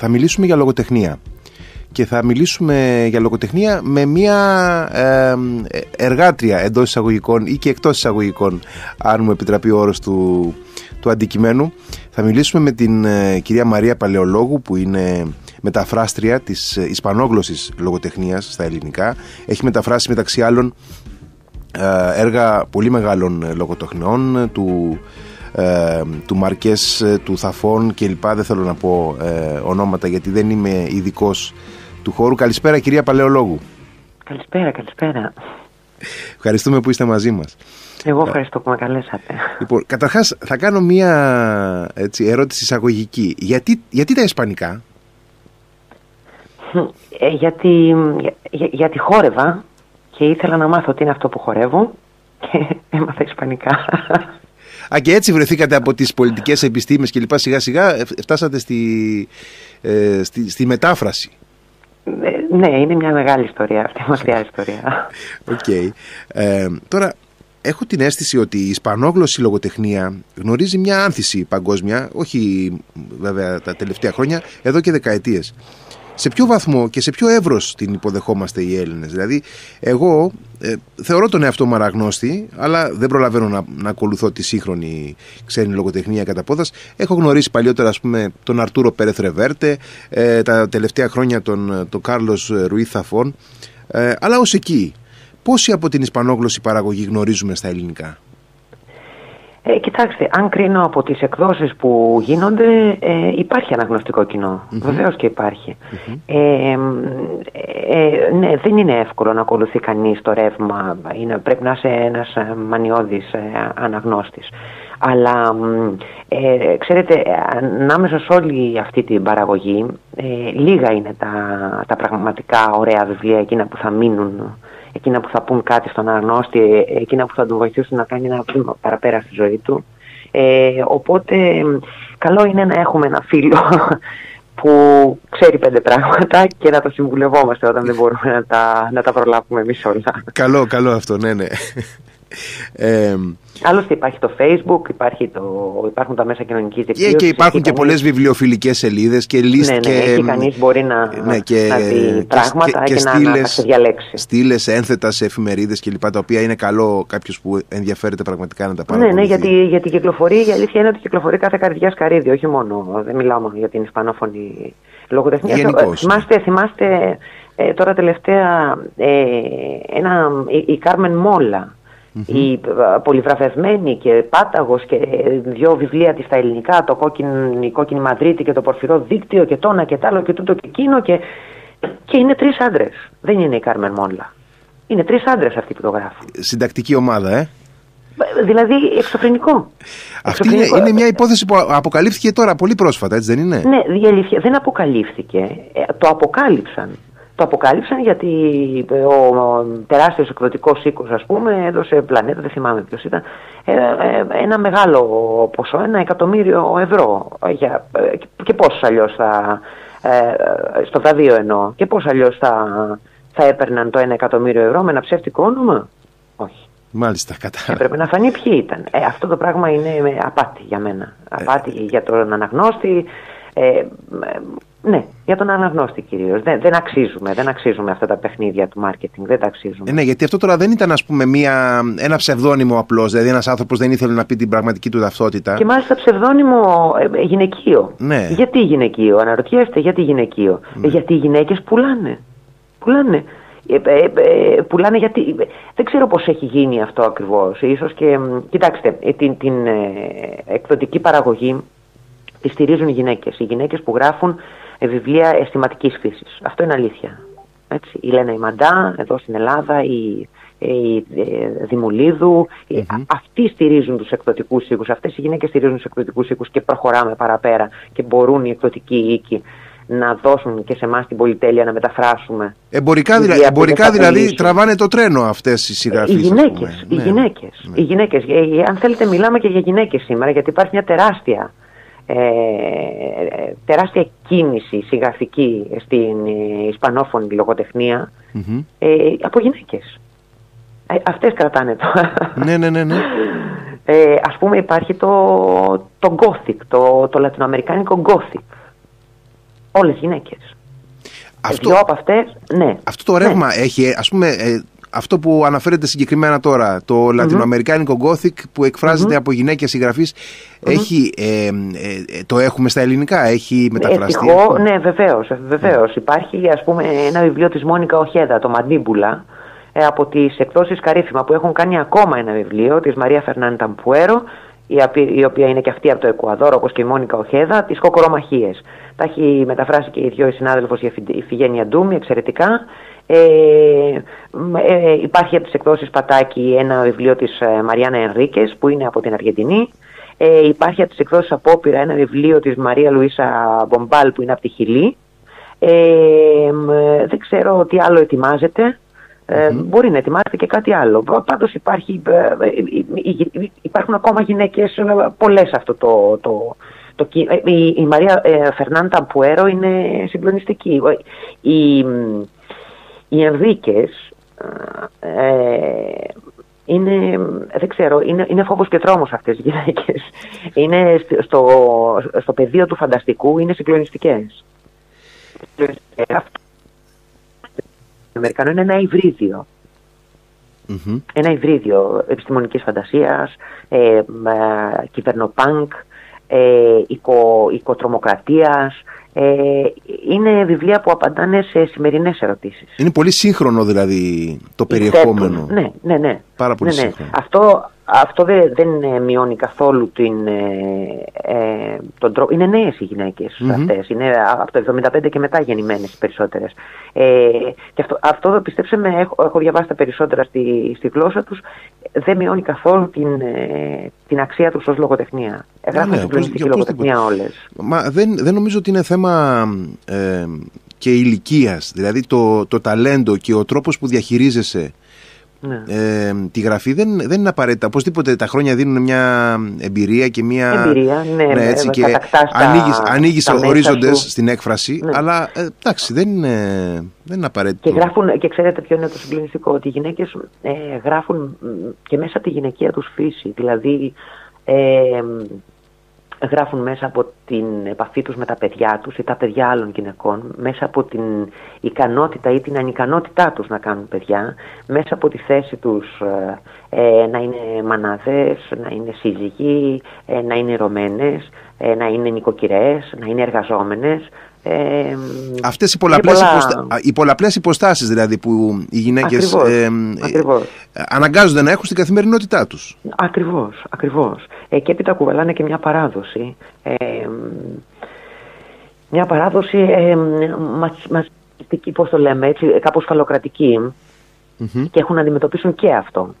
Θα μιλήσουμε για λογοτεχνία και θα μιλήσουμε για λογοτεχνία με μια ε, εργάτρια εντός εισαγωγικών ή και εκτός εισαγωγικών αν μου επιτραπεί ο όρος του, του αντικειμένου. Θα μιλήσουμε με την ε, κυρία Μαρία Παλαιολόγου που είναι μεταφράστρια της ε, ισπανόγλωσσης λογοτεχνίας στα ελληνικά. Έχει μεταφράσει μεταξύ άλλων ε, έργα πολύ μεγάλων λογοτεχνών του ε, του Μαρκές, ε, του Θαφών κλπ. Δεν θέλω να πω ε, ονόματα γιατί δεν είμαι ειδικός του χώρου. Καλησπέρα κυρία Παλαιολόγου. Καλησπέρα, καλησπέρα. Ευχαριστούμε που είστε μαζί μας. Εγώ ευχαριστώ που με καλέσατε. Λοιπόν, καταρχάς θα κάνω μία έτσι, ερώτηση εισαγωγική. Γιατί, γιατί τα ισπανικά; Ε, γιατί, για, γιατί χόρευα και ήθελα να μάθω τι είναι αυτό που χορεύω και έμαθα ισπανικά. Α, και έτσι βρεθήκατε από τις πολιτικές επιστήμες και λοιπά σιγά σιγά φτάσατε στη, ε, στη, στη μετάφραση. Ε, ναι, είναι μια μεγάλη ιστορία αυτή, μακριά ιστορία. OK. Okay. Ε, τώρα, έχω την αίσθηση ότι η ισπανόγλωσση λογοτεχνία γνωρίζει μια άνθηση παγκόσμια, όχι βέβαια τα τελευταία χρόνια, εδώ και δεκαετίες σε ποιο βαθμό και σε ποιο εύρος την υποδεχόμαστε οι Έλληνες; Δηλαδή, εγώ ε, θεωρώ τον εαυτό μου αραγνώστη, αλλά δεν προλαβαίνω να, να ακολουθώ τη σύγχρονη ξένη λογοτεχνία κατά πόδας. Έχω γνωρίσει παλιότερα, ας πούμε, τον Αρτούρο Πέρεθ Ρεβέρτε, ε, τα τελευταία χρόνια τον, τον Κάρλος Ρουί Θαφών, ε, αλλά ως εκεί. Πόσοι από την ισπανόγλωση παραγωγή γνωρίζουμε στα ελληνικά; Ε, κοιτάξτε, αν κρίνω από τις εκδόσεις που γίνονται, ε, υπάρχει αναγνωστικό κοινό. Mm-hmm. Βεβαίως και υπαρχει Ε, ε, ναι, δεν είναι εύκολο να ακολουθεί κανείς το ρεύμα. Είναι, πρέπει να είσαι ένας ε, μανιώδης ε, αναγνώστης. Αλλά, ε, ξέρετε, ανάμεσα σε όλη αυτή την παραγωγή, λίγα είναι τα, τα πραγματικά ωραία βιβλία, εκείνα που θα μείνουν εκείνα που θα πούν κάτι στον αναγνώστη, εκείνα που θα του βοηθήσουν να κάνει ένα βήμα παραπέρα στη ζωή του. Ε, οπότε καλό είναι να έχουμε ένα φίλο που ξέρει πέντε πράγματα και να το συμβουλευόμαστε όταν δεν μπορούμε να τα, να τα προλάβουμε εμείς όλα. Καλό, καλό αυτό, ναι, ναι. Ε, Άλλωστε υπάρχει το facebook, υπάρχει το, υπάρχουν τα μέσα κοινωνικής δικτύωσης. Και, και υπάρχουν και πολλές βιβλιοφιλικές σελίδες και λίστες. Ναι, ναι, και, κανείς μπορεί να, ναι, και, να δει πράγματα και, και, και να, να τα διαλέξει. Στήλες ένθετα σε εφημερίδες και λοιπά, τα οποία είναι καλό κάποιος που ενδιαφέρεται πραγματικά να τα πάρει. Ναι, ναι, γιατί, γιατί κυκλοφορεί, η αλήθεια είναι ότι κυκλοφορεί κάθε καρδιά σκαρίδι, όχι μόνο, δεν μιλάω μόνο για την ισπανόφωνη λογοτεχνία. Γενικώς, ναι. θυμάστε, θυμάστε ε, τώρα τελευταία ε, ένα, η, η Κάρμεν Μόλα η πολυβραβευμένη και πάταγος και δυο βιβλία της στα ελληνικά, το κόκκινη, η κόκκινη Μαδρίτη και το πορφυρό δίκτυο και τόνα και τ' άλλο και τούτο και εκείνο και, και είναι τρεις άντρες. Δεν είναι η Κάρμεν Μόνλα. Είναι τρεις άντρες αυτοί που το γράφουν. Συντακτική ομάδα, ε. Δηλαδή εξωφρενικό. Αυτή Είναι, είναι μια υπόθεση που αποκαλύφθηκε τώρα πολύ πρόσφατα, έτσι δεν είναι; Ναι, δεν αποκαλύφθηκε. Ε, το αποκάλυψαν. Το αποκάλυψαν γιατί ο τεράστιος εκδοτικός οίκος ας πούμε έδωσε πλανήτα, δεν θυμάμαι ποιος ήταν, ε, ε, ένα μεγάλο ποσό, ένα εκατομμύριο ευρώ. Για, ε, και πώς αλλιώς θα, στο βραβείο εννοώ, και πώς αλλιώς θα, θα έπαιρναν το ένα εκατομμύριο ευρώ με ένα ψεύτικο όνομα; Όχι. Μάλιστα, κατά. Έπρεπε να φανεί ποιοι ήταν. αυτό το πράγμα είναι απάτη για μένα. Απάτη για τον αναγνώστη. Ε, ναι, για τον αναγνώστη κυρίως. Δεν, δεν αξίζουμε, δεν αξίζουμε αυτά τα παιχνίδια του μάρκετινγκ. Δεν τα αξίζουμε. Ε, ναι, γιατί αυτό τώρα δεν ήταν ας πούμε μια, ένα ψευδόνυμο απλώς. Δηλαδή ένας άνθρωπος δεν ήθελε να πει την πραγματική του ταυτότητα. Και μάλιστα ψευδόνυμο ε, γυναικείο. Ναι. Γιατί γυναικείο, αναρωτιέστε, γιατί γυναικείο. Ναι. Ε, γιατί οι γυναίκες πουλάνε. Πουλάνε. Ε, ε, ε, πουλάνε γιατί. Δεν ξέρω πώς έχει γίνει αυτό ακριβώς. σω και. Κοιτάξτε, την, την εκδοτική παραγωγή τη στηρίζουν οι γυναίκες. Οι γυναίκες που γράφουν ε, βιβλία αισθηματικής φύσης. Αυτό είναι αλήθεια. Έτσι. Η Λένα Μαντά εδώ στην Ελλάδα, η, η, Δημουλίδου, αυτοί στηρίζουν τους εκδοτικούς οίκους, αυτές οι γυναίκες στηρίζουν τους εκδοτικούς οίκους και προχωράμε παραπέρα και μπορούν οι εκδοτικοί οίκοι να δώσουν και σε εμάς την πολυτέλεια να μεταφράσουμε. Εμπορικά, δηλα... εμπορικά δηλαδή τραβάνε το τρένο αυτές οι συγγραφείς. Οι γυναίκες. Οι ναι. γυναίκες. Ναι. Οι γυναίκες. Ε, αν θέλετε, μιλάμε και για γυναίκες σήμερα, γιατί υπάρχει μια τεράστια ε, τεράστια κίνηση συγγραφική στην ισπανόφωνη ε, από γυναίκες. Ε, αυτές κρατάνε το. Ναι, ναι, ναι. ναι. Ε, ας πούμε υπάρχει το, το Gothic, το, το λατινοαμερικάνικο Gothic. Όλες γυναίκες. Αυτό, Δυο από αυτές, ναι. αυτό το ρεύμα έχει, ας πούμε, ε, αυτό που αναφέρεται συγκεκριμένα τώρα, το λατινοαμερικάνικο gothic που εκφράζεται από γυναίκες συγγραφείς, έχει, ε, ε, το έχουμε στα ελληνικά, έχει μεταφραστεί. Ευτυχώς, ναι, βεβαίως, βεβαίως. Υπάρχει ας πούμε ένα βιβλίο της Μόνικα Οχέδα, το Μαντίμπουλα, ε, από τις εκδόσεις Καρύφημα που έχουν κάνει ακόμα ένα βιβλίο της Μαρία Φερνάντα Μπουέρο η οποία είναι και αυτή από το Εκουαδόρ όπως και η Μόνικα Οχέδα, τις Κοκορομαχίες. Τα έχει μεταφράσει και οι δυο η συνάδελφος η Φιγένια Ντούμη εξαιρετικά. Ε, ε, υπάρχει από τις εκδόσεις Πατάκη ένα βιβλίο της ε, Μαριάννα Ενρίκες που είναι από την Αργεντινή. Ε, υπάρχει από τις εκδόσεις Απόπειρα ένα βιβλίο της Μαρία Λουίσα Μπομπάλ που είναι από τη Χιλή. Ε, δεν ξέρω τι άλλο ετοιμάζεται. Ε, μπορεί να ετοιμάζεται και κάτι άλλο. Πάντως υπάρχει, ε, ε, υπάρχουν ακόμα γυναίκες πολλές αυτό το, το, το, η, η Μαρία Φερνάντα Πουέρο είναι συγκλονιστική. Οι, οι Ενδίκες είναι, δεν ξέρω, είναι, είναι φόβος και τρόμος αυτές οι γυναίκες. Είναι στο, στο πεδίο του φανταστικού, είναι συγκλονιστικές. Αμερικανό είναι ένα Ένα υβρίδιο επιστημονικής φαντασίας, ε, ε, κυβερνοπάνκ, ε, οικο, οικοτρομοκρατίας. Ε, είναι βιβλία που απαντάνε σε σημερινές ερωτήσεις. Είναι πολύ σύγχρονο δηλαδή το περιεχόμενο. Ναι, ναι, ναι. Πάρα πολύ ναι, ναι. σύγχρονο. Αυτό αυτό δεν, δεν μειώνει καθόλου την, ε, ε τον τρόπο. Είναι νέες οι γυναίκες mm αυτές. Είναι από το 1975 και μετά γεννημένες οι περισσότερες. Ε, και αυτό, αυτό πιστέψτε με, έχω, έχω διαβάσει τα περισσότερα στη, στη γλώσσα τους. Δεν μειώνει καθόλου την, ε, την αξία τους ως λογοτεχνία. Γράφουν ναι, συγκλονιστική λογοτεχνία όλες. Μα δεν, δεν νομίζω ότι είναι θέμα. Ε, και ηλικίας. Δηλαδή το, το ταλέντο και ο τρόπος που διαχειρίζεσαι ναι. Ε, τη γραφή δεν, δεν είναι απαραίτητα. Οπωσδήποτε τα χρόνια δίνουν μια εμπειρία και μια. Εμπειρία, ναι, ναι έτσι, και ανοίγεις, ανοίγεις ορίζοντες στην έκφραση. Ναι. Αλλά ε, εντάξει, δεν είναι, δεν είναι απαραίτητο. Και, γράφουν, και ξέρετε ποιο είναι το συγκλονιστικό, ότι οι γυναίκες ε, γράφουν και μέσα από τη γυναικεία τους φύση. Δηλαδή, ε, γράφουν μέσα από την επαφή τους με τα παιδιά τους ή τα παιδιά άλλων γυναικών, μέσα από την ικανότητα ή την ανικανότητά τους να κάνουν παιδιά, μέσα από τη θέση τους ε, ε να είναι μανάδες, να είναι σύζυγοι, ε, να είναι ρωμένες, ε, να είναι νοικοκυρές, να είναι εργαζόμενες, ε, Αυτές οι πολλαπλές, πολλά... υποστα... οι πολλαπλές υποστάσεις δηλαδή που οι γυναίκες ακριβώς, ε, αναγκάζονται να έχουν στην καθημερινότητά τους. Ακριβώς, ακριβώς. Ε, και έπειτα κουβαλάνε και μια παράδοση. Ε, μια παράδοση ε, μας, πώς το λέμε, έτσι, κάπως και έχουν να αντιμετωπίσουν και αυτό.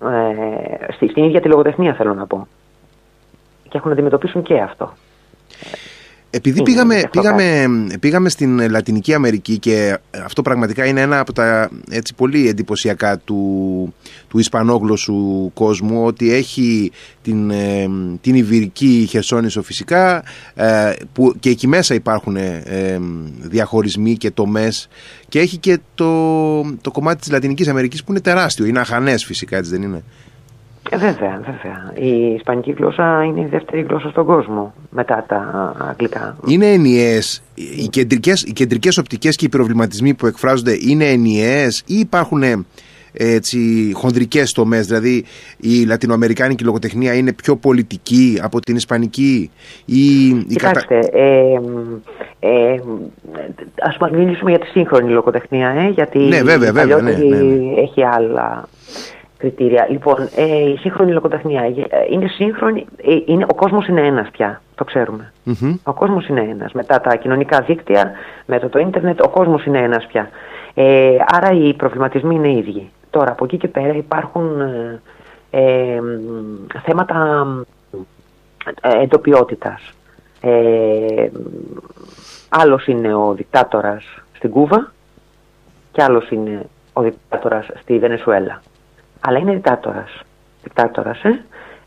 Ε, στην ίδια τη λογοτεχνία θέλω να πω. Και έχουν να αντιμετωπίσουν και αυτό. Επειδή πήγαμε, πήγαμε, πήγαμε στην Λατινική Αμερική και αυτό πραγματικά είναι ένα από τα έτσι, πολύ εντυπωσιακά του, του ισπανόγλωσσου κόσμου ότι έχει την, ε, την Ιβυρική Χερσόνησο φυσικά ε, που και εκεί μέσα υπάρχουν ε, διαχωρισμοί και τομές και έχει και το, το κομμάτι της Λατινικής Αμερικής που είναι τεράστιο, είναι αχανές φυσικά έτσι δεν είναι; Ε, βέβαια, βέβαια. Η ισπανική γλώσσα είναι η δεύτερη γλώσσα στον κόσμο μετά τα αγγλικά. Είναι ενιαίες. Οι κεντρικές, οι κεντρικές οπτικές και οι προβληματισμοί που εκφράζονται είναι ενιαίες ή υπάρχουν έτσι, χονδρικές τομές, δηλαδή η λατινοαμερικάνικη λογοτεχνία είναι πιο πολιτική από την ισπανική ή... Κοιτάξτε, ε, ε, ας μιλήσουμε για τη σύγχρονη λογοτεχνία, ε, γιατί ναι, βέβαια, βέβαια, ναι, ναι, ναι. έχει άλλα κριτήρια. Λοιπόν, ε, η σύγχρονη λογοτεχνία ε, είναι σύγχρονη, ε, είναι, ο κόσμος είναι ένας πια, το ξερουμε Ο κόσμος είναι ένας. Μετά τα κοινωνικά δίκτυα, μετά το ίντερνετ, ο κόσμος είναι ένας πια. Ε, άρα οι προβληματισμοί είναι ίδιοι. Τώρα, από εκεί και πέρα υπάρχουν ε, θέματα εντοπιότητας. Ε, άλλος είναι ο δικτάτορας στην Κούβα και άλλος είναι ο δικτάτορας στη Βενεσουέλα αλλά είναι δικτάτορας. Δικτάτορας, ε.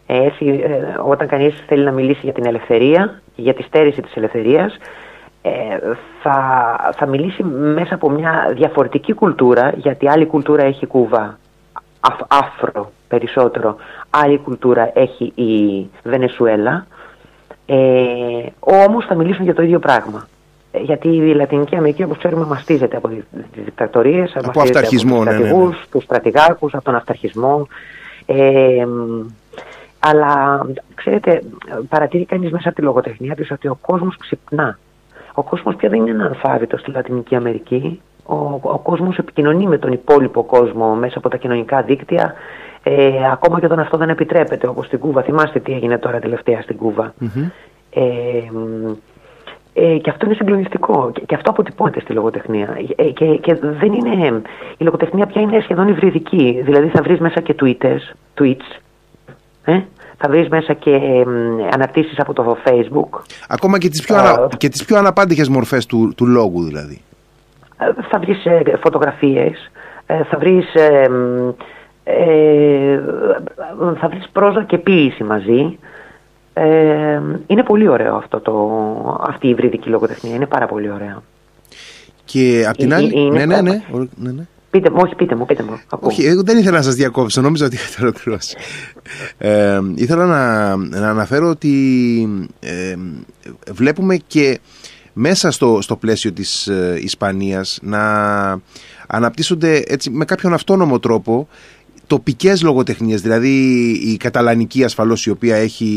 Έτσι, ε, όταν κανείς θέλει να μιλήσει για την ελευθερία και για τη στέρηση της ελευθερίας, ε, θα, θα μιλήσει μέσα από μια διαφορετική κουλτούρα, γιατί άλλη κουλτούρα έχει η Κούβα, αφ, άφρο περισσότερο, άλλη κουλτούρα έχει η Βενεσουέλα, ε, όμως θα μιλήσουν για το ίδιο πράγμα. Ε, γιατί η Λατινική Αμερική, όπως ξέρουμε, μαστίζεται από τις δικτατορίες, από αυταρχισμό, από ναι, ναι, ναι. τους στρατηγάκου, από τον αυταρχισμό. Ε, αλλά ξέρετε, παρατηρεί κανείς μέσα από τη λογοτεχνία του ότι ο κόσμος ξυπνά. Ο κόσμος πια δεν είναι αναλφάβητο στη Λατινική Αμερική. Ο, ο κόσμος επικοινωνεί με τον υπόλοιπο κόσμο μέσα από τα κοινωνικά δίκτυα. Ε, ακόμα και όταν αυτό δεν επιτρέπεται, όπως στην Κούβα. Θυμάστε τι έγινε τώρα τελευταία στην Κούβα. Ε, ε, και αυτό είναι συγκλονιστικό. Και, και αυτό αποτυπώνεται στη λογοτεχνία. Ε, και, και δεν είναι. Η λογοτεχνία πια είναι σχεδόν υβριδική. Δηλαδή θα βρεις μέσα και tweets, tweets ε; θα βρεις μέσα και ε, αναρτήσεις από το facebook. Ακόμα και τις πιο, ανα... και τις πιο αναπάντηχες μορφές του, του λόγου δηλαδή. Ε, θα βρεις ε, φωτογραφίες, ε, θα βρεις, θα βρεις πρόζα και ποίηση μαζί. Είναι πολύ ωραίο αυτό το, αυτή η υβριδική λογοτεχνία, είναι πάρα πολύ ωραία. Και απ' την άλλη... ναι, ναι, ναι, ναι, ναι. Πείτε μου, όχι, πείτε μου, πείτε μου. Όχι, εγώ δεν ήθελα να σας διακόψω, νόμιζα ότι είχατε ολοκληρώσει. Ε, ήθελα να, να αναφέρω ότι ε, βλέπουμε και μέσα στο, στο πλαίσιο της ε, Ισπανίας να αναπτύσσονται έτσι, με κάποιον αυτόνομο τρόπο τοπικές λογοτεχνίες, δηλαδή η καταλανική ασφαλώς η οποία έχει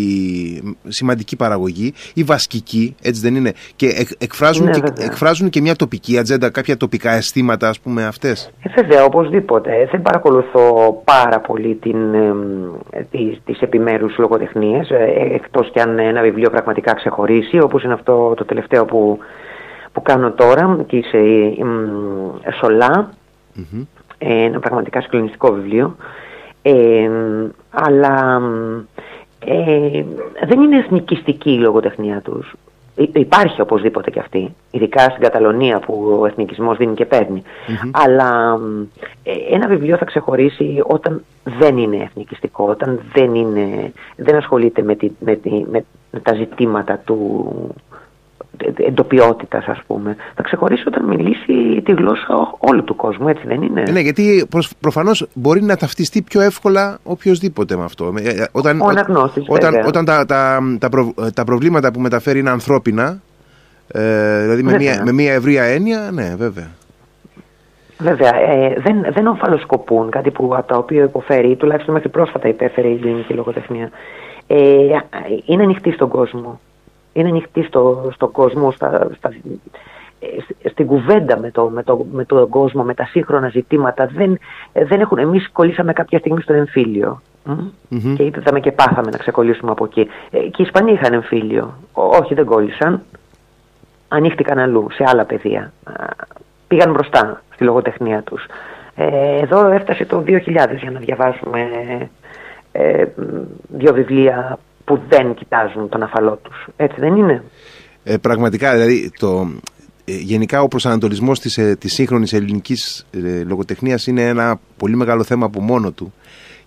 σημαντική παραγωγή, η βασκική, έτσι δεν είναι, και εκφράζουν, ναι, και, εκφράζουν και μια τοπική ατζέντα, κάποια τοπικά αισθήματα ας πούμε αυτές. Ε, βέβαια, οπωσδήποτε. Δεν παρακολουθώ πάρα πολύ την, ε, τις, τις επιμέρους λογοτεχνίες, ε, εκτός κι αν ένα βιβλίο πραγματικά ξεχωρίσει, όπως είναι αυτό το τελευταίο που, που κάνω τώρα, της ε, Σολά, ένα πραγματικά συγκλονιστικό βιβλίο. Ε, αλλά ε, δεν είναι εθνικιστική η λογοτεχνία τους. Υπάρχει οπωσδήποτε και αυτή, ειδικά στην Καταλωνία που ο εθνικισμός δίνει και παιρνει Αλλά ε, ένα βιβλίο θα ξεχωρίσει όταν δεν είναι εθνικιστικό, όταν δεν, είναι, δεν ασχολείται με, τη, με, τη, με τα ζητήματα του, εντοπιότητας, ας πούμε. Θα ξεχωρίσει όταν μιλήσει τη γλώσσα όλου του κόσμου, έτσι δεν είναι; Ναι, γιατί προφανώς μπορεί να ταυτιστεί πιο εύκολα οποιοδήποτε με αυτό. Ε, ε, όταν, ο αναγνώστης, όταν, όταν τα, τα, τα, τα προβλήματα που μεταφέρει είναι ανθρώπινα, ε, δηλαδή με μια, με μια ευρεία έννοια, ναι, βέβαια. Βέβαια, ε, δεν, δεν ομφαλοσκοπούν κάτι που, από τα οποία υποφέρει, τουλάχιστον μέχρι πρόσφατα υπέφερε η ελληνική λογοτεχνία. Ε, είναι ανοιχτή στον κόσμο είναι ανοιχτή στο, στον κόσμο, στα, στα, στην κουβέντα με, το, με, το, με τον κόσμο, με τα σύγχρονα ζητήματα. Δεν, δεν έχουν, εμείς κολλήσαμε κάποια στιγμή στον εμφύλιο. Mm-hmm. Και είδαμε και πάθαμε να ξεκολλήσουμε από εκεί. Ε, και οι Ισπανοί είχαν εμφύλιο. Όχι, δεν κόλλησαν. Ανοίχτηκαν αλλού, σε άλλα πεδία. Πήγαν μπροστά στη λογοτεχνία τους. Ε, εδώ έφτασε το 2000 για να διαβάσουμε ε, δύο βιβλία που δεν κοιτάζουν τον αφαλό τους. Έτσι δεν είναι; Ε, πραγματικά, δηλαδή, το, ε, γενικά ο προσανατολισμός της, ε, της σύγχρονης ελληνικής ε, λογοτεχνίας είναι ένα πολύ μεγάλο θέμα από μόνο του.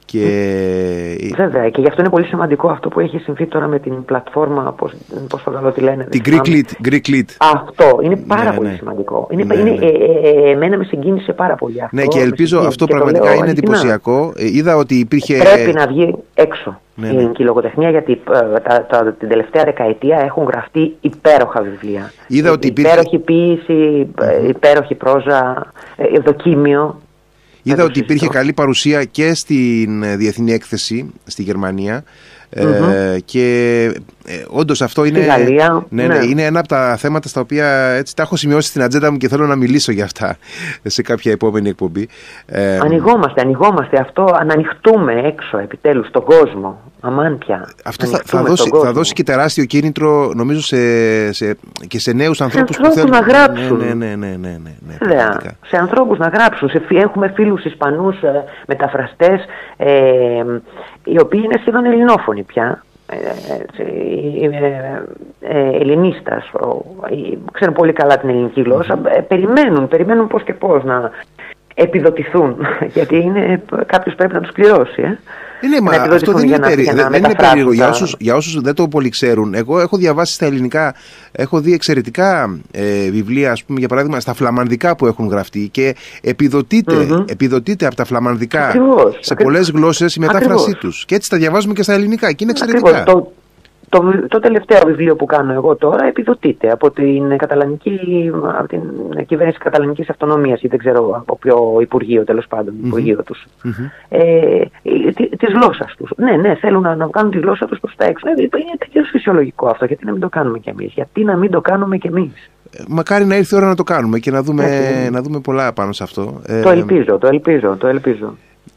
Και... Βέβαια, και γι' αυτό είναι πολύ σημαντικό αυτό που έχει συμβεί τώρα με την πλατφόρμα, πώς, πώς το τη λένε. Την Greek Lead, Greek Lead. Αυτό, είναι πάρα ναι, πολύ ναι. σημαντικό. Είναι, ναι, είναι, ναι. Ε, ε, εμένα με συγκίνησε πάρα πολύ αυτό. Ναι, και ελπίζω αυτό και πραγματικά είναι εντυπωσιακό. Ε, είδα ότι υπήρχε... Πρέπει να βγει έξω ναι, η ναι. ελληνική λογοτεχνία, γιατί ε, τα, τα, την τελευταία δεκαετία έχουν γραφτεί υπέροχα βιβλία. Είδα ότι υπήρχε... Υπέροχη ποιήση, υπέροχη πρόζα, δοκίμιο. Είδα ότι υπήρχε καλή παρουσία και στην ε, διεθνή έκθεση στη Γερμανία ε, και ε, όντως αυτό είναι, Γαλλία, ναι, ναι, ναι. είναι ένα από τα θέματα στα οποία έτσι, τα έχω σημειώσει στην ατζέντα μου και θέλω να μιλήσω για αυτά σε κάποια επόμενη εκπομπή. Ε, ανοιγόμαστε, ανοιγόμαστε αυτό, να ανοιχτούμε έξω επιτέλους στον κόσμο. Αμάν πια. Αυτό θα, θα, δώσει, θα δώσει και τεράστιο κίνητρο νομίζω σε, σε, και σε νέους ανθρώπους που θέλουν να γράψουν. Ναι, ναι, ναι, ναι, ναι, ναι, σε ανθρώπους να γράψουν. Σε, έχουμε φίλους Ισπανούς ε, μεταφραστές ε, οι οποίοι είναι σχεδόν ελληνόφωνοι πια. Ε, ε, Ελληνίστας, ξέρουν πολύ καλά την ελληνική γλώσσα, περιμένουν, περιμένουν πώς και πώς να επιδοτηθούν, γιατί είναι, κάποιος πρέπει να τους πληρώσει. Ε. Ναι, μα αυτό δεν είναι, περί... δεν είναι περίεργο. Για όσους, για όσους δεν το πολύ ξέρουν, εγώ έχω διαβάσει στα ελληνικά, έχω δει εξαιρετικά ε, βιβλία, ας πούμε, για παράδειγμα, στα φλαμανδικά που έχουν γραφτεί και επιδοτείται, mm-hmm. επιδοτείται από τα φλαμανδικά Ακριβώς. σε πολλές γλώσσες η μετάφρασή τους. Και έτσι τα διαβάζουμε και στα ελληνικά και είναι εξαιρετικά. Το, το, το τελευταίο βιβλίο που κάνω εγώ τώρα επιδοτείται από την, καταλανική, από την κυβέρνηση καταλανικής αυτονομίας ή δεν ξέρω από ποιο υπουργείο τέλος πάντων, mm-hmm. υπουργείο τους. Mm-hmm. Ε, της γλώσσας τους. Ναι, ναι, θέλουν να, να βγάλουν τη γλώσσα τους προς τα έξω. Ε, είναι τελείως φυσιολογικό αυτό. Γιατί να μην το κάνουμε κι εμείς. Γιατί να μην το κάνουμε κι εμείς. Ε, μακάρι να ήρθε η ώρα να το κάνουμε και να δούμε, να δούμε πολλά πάνω σε αυτό. Το ελπίζω, το ελπίζω, το ελπίζω.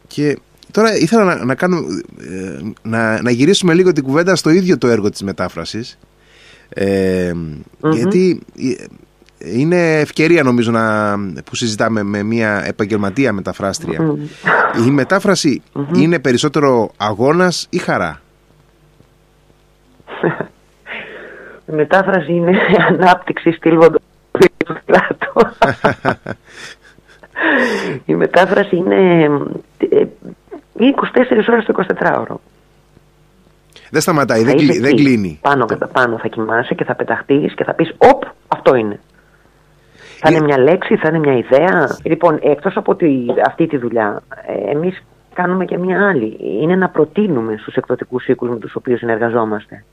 Και Τώρα ήθελα να, να, κάνω, ε, να, να γυρίσουμε λίγο την κουβέντα στο ίδιο το έργο της μετάφρασης. Ε, γιατί ε, είναι ευκαιρία νομίζω να, που συζητάμε με μια επαγγελματία Η μεταφραση είναι περισσότερο αγώνας ή χαρά; Η μετάφραση είναι ανάπτυξη στυλ Η μετάφραση είναι 24 ώρες το 24ωρο. Δεν σταματάει, δεν, κλει, δεν κλείνει. Πάνω κατά πάνω θα κοιμάσαι και θα πεταχτείς και θα πεις «Οπ, αυτό είναι». Θα είναι μια λέξη, θα είναι μια ιδέα. Λοιπόν, εκτός από τη, αυτή τη δουλειά, ε, εμείς κάνουμε και μια άλλη. Είναι να προτείνουμε στους εκδοτικούς οίκους με τους οποίους συνεργαζόμαστε.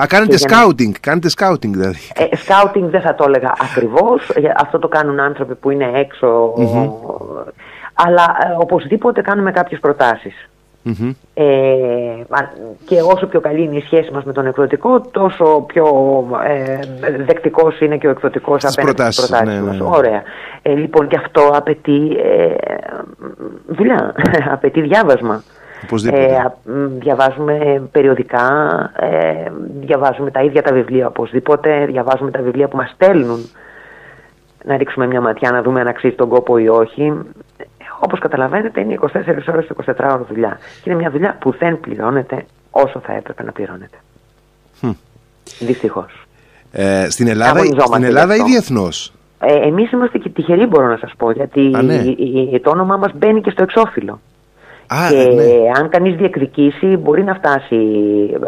Α, κάνετε σκάουτινγκ, κάνετε σκάουτινγκ δηλαδή. Ε, σκάουτινγκ δεν θα το έλεγα ακριβώς. Αυτό το κάνουν άνθρωποι που είναι έξω αλλά ε, οπωσδήποτε κάνουμε κάποιες Ε, και όσο πιο καλή είναι η σχέση μας με τον εκδοτικό, τόσο πιο ε, δεκτικός είναι και ο εκδοτικός απέναντι στις προτάσεις ναι, μας. Ναι, ναι. Ωραία. Ε, λοιπόν, και αυτό απαιτεί ε, δουλειά, απαιτεί διάβασμα. Ε, διαβάζουμε περιοδικά, ε, διαβάζουμε τα ίδια τα βιβλία οπωσδήποτε, διαβάζουμε τα βιβλία που μας στέλνουν να ρίξουμε μια ματιά να δούμε αν αξίζει τον κόπο ή όχι. Όπως καταλαβαίνετε, είναι 24 ώρες 24 ώρε δουλειά. Και είναι μια δουλειά που δεν πληρώνεται όσο θα έπρεπε να πληρώνεται. Hm. Δυστυχώς. Ε, στην Ελλάδα, στην Ελλάδα ή διεθνώς; Ε, Εμείς είμαστε και τυχεροί, μπορώ να σας πω, γιατί ναι. το όνομά μας μπαίνει και στο εξώφυλλο. Α, και ναι. αν κανείς διεκδικήσει, μπορεί να φτάσει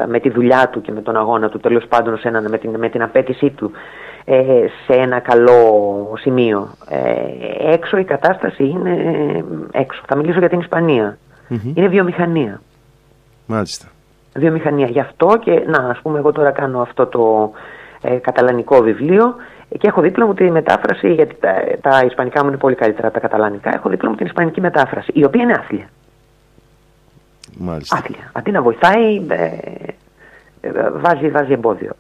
με τη δουλειά του και με τον αγώνα του, τέλος πάντων σε ένα, με, την, με την απέτησή του ε, σε ένα καλό σημείο. Ε, έξω η κατάσταση είναι έξω. Θα μιλήσω για την ισπανια Είναι βιομηχανία. Μάλιστα. Βιομηχανία. Γι' αυτό και να ας πούμε εγώ τώρα κάνω αυτό το ε, καταλανικό βιβλίο και έχω δίπλα μου τη μετάφραση, γιατί τα, τα ισπανικά μου είναι πολύ καλύτερα τα καταλανικά, έχω δίπλα μου την ισπανική μετάφραση, η οποία είναι άθλια. Μάλιστα. Άθλια. Αντί να βοηθάει, ε, ε, βάζει, βάζει εμπόδιο.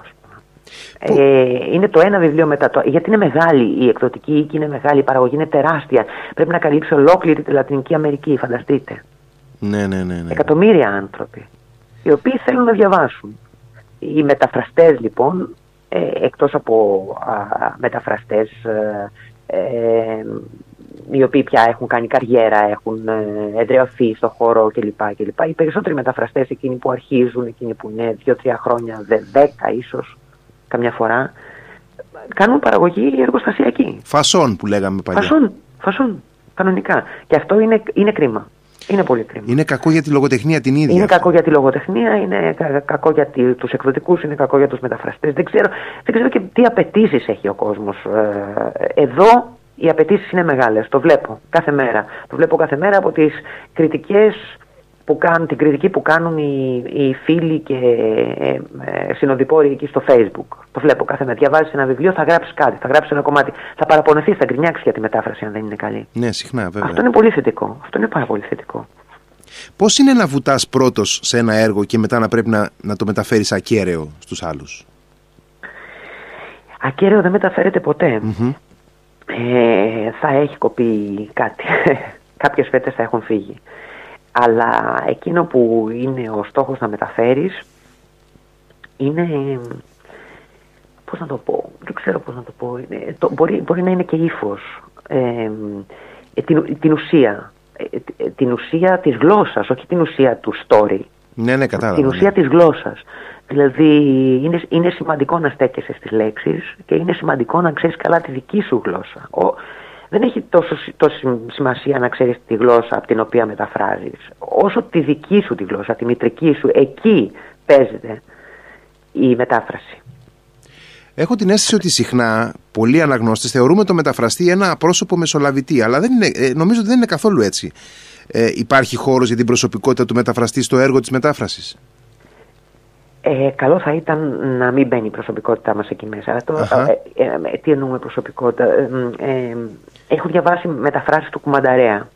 Ε, είναι το ένα βιβλίο μετά το Γιατί είναι μεγάλη η εκδοτική οίκη, είναι μεγάλη η παραγωγή, είναι τεράστια. Πρέπει να καλύψει ολόκληρη τη Λατινική Αμερική, φανταστείτε. Ναι, ναι, ναι, ναι. Εκατομμύρια άνθρωποι, οι οποίοι θέλουν να διαβάσουν. Οι μεταφραστές λοιπόν, ε, εκτός από α, μεταφραστές ε, ε, οι οποίοι πια έχουν κάνει καριέρα, έχουν ε, εδρεωθεί στον χώρο κλπ. κλπ. Οι περισσότεροι μεταφραστές, εκείνοι που αρχίζουν, εκείνοι που είναι δύο-τρία χρόνια, δέκα ίσως, καμιά φορά, κάνουν παραγωγή εργοστασιακή. Φασόν που λέγαμε παλιά. Φασόν, φασόν, κανονικά. Και αυτό είναι, είναι κρίμα. Είναι πολύ κρίμα. Είναι κακό για τη λογοτεχνία την ίδια. Είναι κακό για τη λογοτεχνία, είναι κακό για τους εκδοτικούς, είναι κακό για τους μεταφραστές. Δεν ξέρω, δεν ξέρω και τι απαιτήσεις έχει ο κόσμος. Ε, εδώ οι απαιτήσεις είναι μεγάλες. Το βλέπω κάθε μέρα. Το βλέπω κάθε μέρα από τις κριτικές που κάνουν, την κριτική που κάνουν οι, οι φίλοι και ε, ε, συνοδοιπόροι εκεί στο facebook. Το βλέπω κάθε μέρα. Διαβάζεις ένα βιβλίο, θα γράψεις κάτι, θα γράψεις ένα κομμάτι. Θα παραπονεθείς, θα γκρινιάξεις για τη μετάφραση αν δεν είναι καλή. Ναι, συχνά βέβαια. Αυτό είναι πολύ θετικό. Αυτό είναι πάρα πολύ θετικό. Πώς είναι να βουτάς πρώτος σε ένα έργο και μετά να πρέπει να, να το μεταφέρεις ακέραιο στους άλλους; Ακέραιο δεν μεταφέρεται ποτέ. Ε, θα έχει κοπεί κάτι. Κάποιες φέτες θα έχουν φύγει. Αλλά εκείνο που είναι ο στόχος να μεταφέρεις είναι, πώς να το πω, δεν ξέρω πώς να το πω, είναι, το, μπορεί, μπορεί να είναι και ύφος. Ε, την, την ουσία, ε, την ουσία της γλώσσας, όχι την ουσία του story. Ναι, ναι, κατάλαβα. Την ουσία ναι. της γλώσσας. Δηλαδή είναι, είναι σημαντικό να στέκεσαι στις λέξεις και είναι σημαντικό να ξέρεις καλά τη δική σου γλώσσα. Ο, δεν έχει τόσο, τόσο σημασία να ξέρεις τη γλώσσα από την οποία μεταφράζεις. Όσο τη δική σου τη γλώσσα, τη μητρική σου, εκεί παίζεται η μετάφραση. Έχω την αίσθηση ότι συχνά πολλοί αναγνώστες θεωρούμε το μεταφραστή ένα πρόσωπο μεσολαβητή, αλλά δεν είναι, ε, νομίζω ότι δεν είναι καθόλου έτσι. Ε, υπάρχει χώρος για την προσωπικότητα του μεταφραστή στο έργο της μετάφρασης; Ε, καλό θα ήταν να μην μπαίνει η προσωπικότητά μας εκεί μέσα. Το, ε, ε, ε, τι εννοούμε προσωπικότητα. Έχω διαβάσει μεταφράσεις του Κουμανταρέα.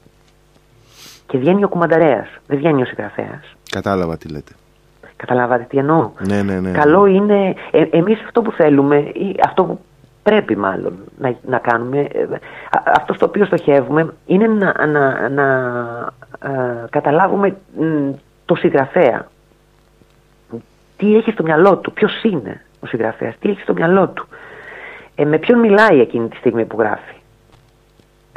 Και βγαίνει ο Κουμανταρέας, δεν βγαίνει ο συγγραφέας. Κατάλαβα τι λέτε. Καταλάβατε τι εννοώ. Ναι, ναι, ναι. Καλό είναι, ε, εμείς αυτό που θέλουμε, ή αυτό που πρέπει μάλλον να, να κάνουμε, αυτό στο οποίο στοχεύουμε, είναι να, να, να καταλάβουμε το συγγραφέα τι έχει στο μυαλό του, ποιος είναι ο συγγραφέας, τι έχει στο μυαλό του, ε, με ποιον μιλάει εκείνη τη στιγμή που γράφει.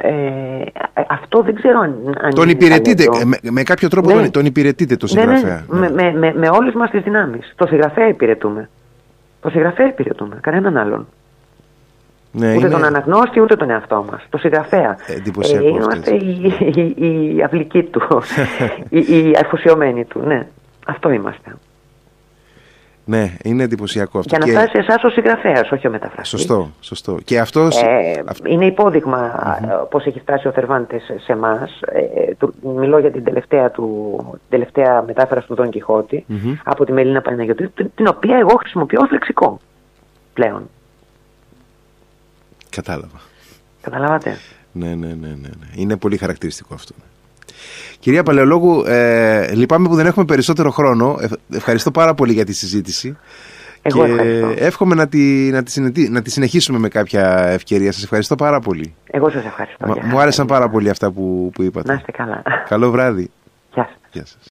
Ε, αυτό δεν ξέρω αν. αν τον υπηρετείτε, με, με, κάποιο τρόπο ναι. τον, τον υπηρετείτε το συγγραφέα. Ναι, ναι. ναι. Με, με, με όλες μας τις δυνάμεις. Το συγγραφέα υπηρετούμε. Το συγγραφέα υπηρετούμε, κανέναν άλλον. Ναι, ούτε είναι... τον αναγνώστη ούτε τον εαυτό μας. Το συγγραφέα. Εντυπωσιακό. Ε, είμαστε η, η, η, η αυλική του, η, η αφοσιωμένη του. Ναι, αυτό είμαστε. Ναι, είναι εντυπωσιακό αυτό. Για να φτάσει σε εσάς ο συγγραφέας, όχι ο μεταφραστής. Σωστό, σωστό. Και αυτός, ε, Είναι υπόδειγμα mm-hmm. πώς έχει φτάσει ο Θερβάντε σε εμάς. Ε, μιλώ για την τελευταία, του, τελευταία μετάφραση του Δον κιχωτη από τη Μελίνα Παναγιώτη, την οποία εγώ χρησιμοποιώ ως λεξικό πλέον. Κατάλαβα. Καταλάβατε; Ναι, ναι, ναι, ναι, ναι. Είναι πολύ χαρακτηριστικό αυτό. Κυρία Παλαιολόγου, ε, λυπάμαι που δεν έχουμε περισσότερο χρόνο. Ε, ευχαριστώ πάρα πολύ για τη συζήτηση. Εγώ και ευχαριστώ. εύχομαι να τη, να, τη, να τη συνεχίσουμε με κάποια ευκαιρία. Σας ευχαριστώ πάρα πολύ. Εγώ σας ευχαριστώ. μου άρεσαν πάρα πολύ αυτά που, που είπατε. Να είστε καλά. Καλό βράδυ. Γεια σας. Γεια σας.